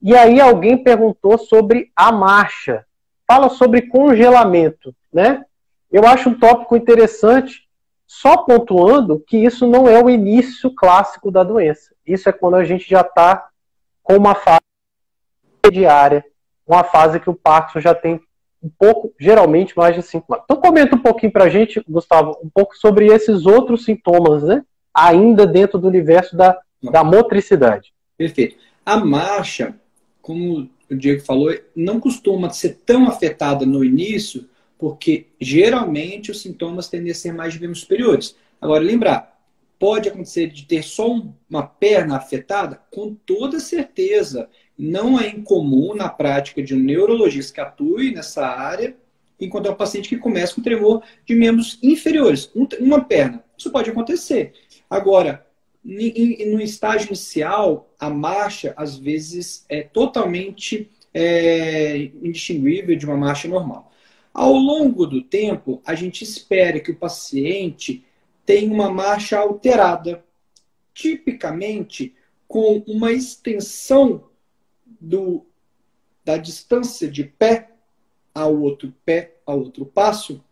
E aí alguém perguntou sobre a marcha. Fala sobre congelamento, né? Eu acho um tópico interessante, só pontuando que isso não é o início clássico da doença. Isso é quando a gente já está com uma fase diária, uma fase que o Parkinson já tem um pouco, geralmente mais de cinco anos. Então comenta um pouquinho para a gente, Gustavo, um pouco sobre esses outros sintomas, né? Ainda dentro do universo da, da motricidade. Perfeito. A marcha, como o Diego falou, não costuma ser tão afetada no início, porque geralmente os sintomas tendem a ser mais de membros superiores. Agora, lembrar, pode acontecer de ter só uma perna afetada? Com toda certeza. Não é incomum na prática de um neurologista que atue nessa área encontrar um paciente que começa com tremor de membros inferiores, uma perna. Isso pode acontecer. Agora, no estágio inicial, a marcha, às vezes, é totalmente é, indistinguível de uma marcha normal. Ao longo do tempo, a gente espera que o paciente tenha uma marcha alterada, tipicamente com uma extensão do, da distância de pé ao outro pé, ao outro passo,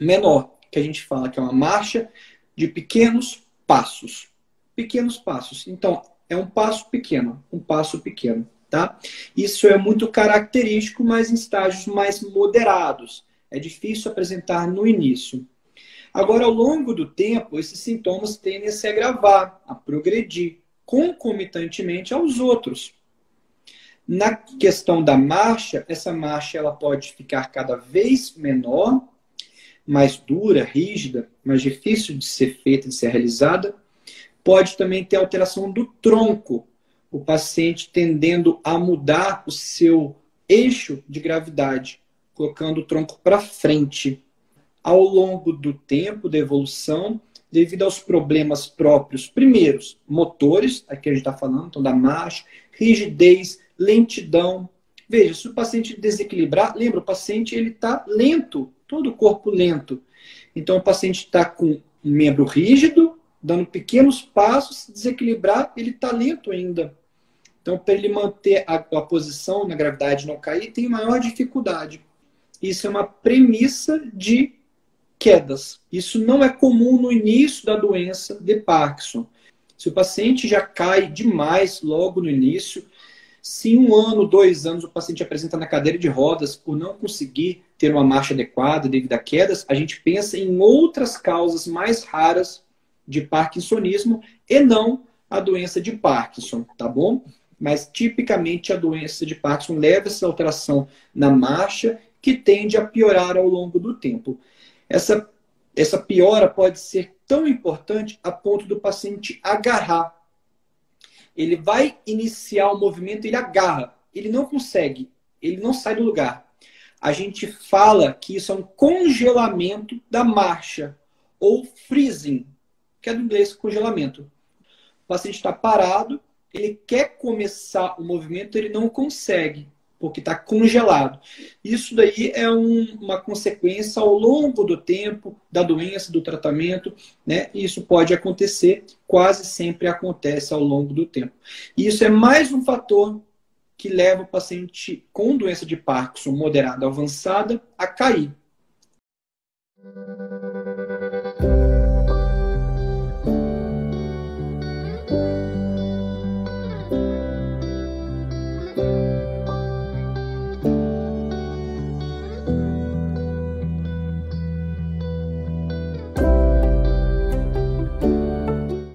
menor, que a gente fala que é uma marcha de pequenos passos pequenos passos. Então, é um passo pequeno, um passo pequeno, tá? Isso é muito característico, mas em estágios mais moderados. É difícil apresentar no início. Agora, ao longo do tempo, esses sintomas tendem a se agravar, a progredir concomitantemente aos outros. Na questão da marcha, essa marcha ela pode ficar cada vez menor, mais dura, rígida, mais difícil de ser feita, de ser realizada, Pode também ter alteração do tronco, o paciente tendendo a mudar o seu eixo de gravidade, colocando o tronco para frente. Ao longo do tempo da evolução, devido aos problemas próprios, primeiros, motores, aqui a gente está falando, então da marcha, rigidez, lentidão. Veja, se o paciente desequilibrar, lembra, o paciente ele está lento, todo o corpo lento. Então o paciente está com um membro rígido, dando pequenos passos, se desequilibrar, ele está lento ainda. Então, para ele manter a, a posição na gravidade não cair, tem maior dificuldade. Isso é uma premissa de quedas. Isso não é comum no início da doença de Parkinson. Se o paciente já cai demais logo no início, se um ano, dois anos o paciente apresenta na cadeira de rodas por não conseguir ter uma marcha adequada devido a quedas, a gente pensa em outras causas mais raras de parkinsonismo e não a doença de Parkinson, tá bom? Mas tipicamente a doença de Parkinson leva essa alteração na marcha que tende a piorar ao longo do tempo. Essa, essa piora pode ser tão importante a ponto do paciente agarrar. Ele vai iniciar o movimento, ele agarra, ele não consegue, ele não sai do lugar. A gente fala que isso é um congelamento da marcha ou freezing, que é do inglês congelamento. O paciente está parado, ele quer começar o movimento, ele não consegue, porque está congelado. Isso daí é um, uma consequência ao longo do tempo da doença, do tratamento, né? Isso pode acontecer, quase sempre acontece ao longo do tempo. E isso é mais um fator que leva o paciente com doença de Parkinson moderada avançada a cair.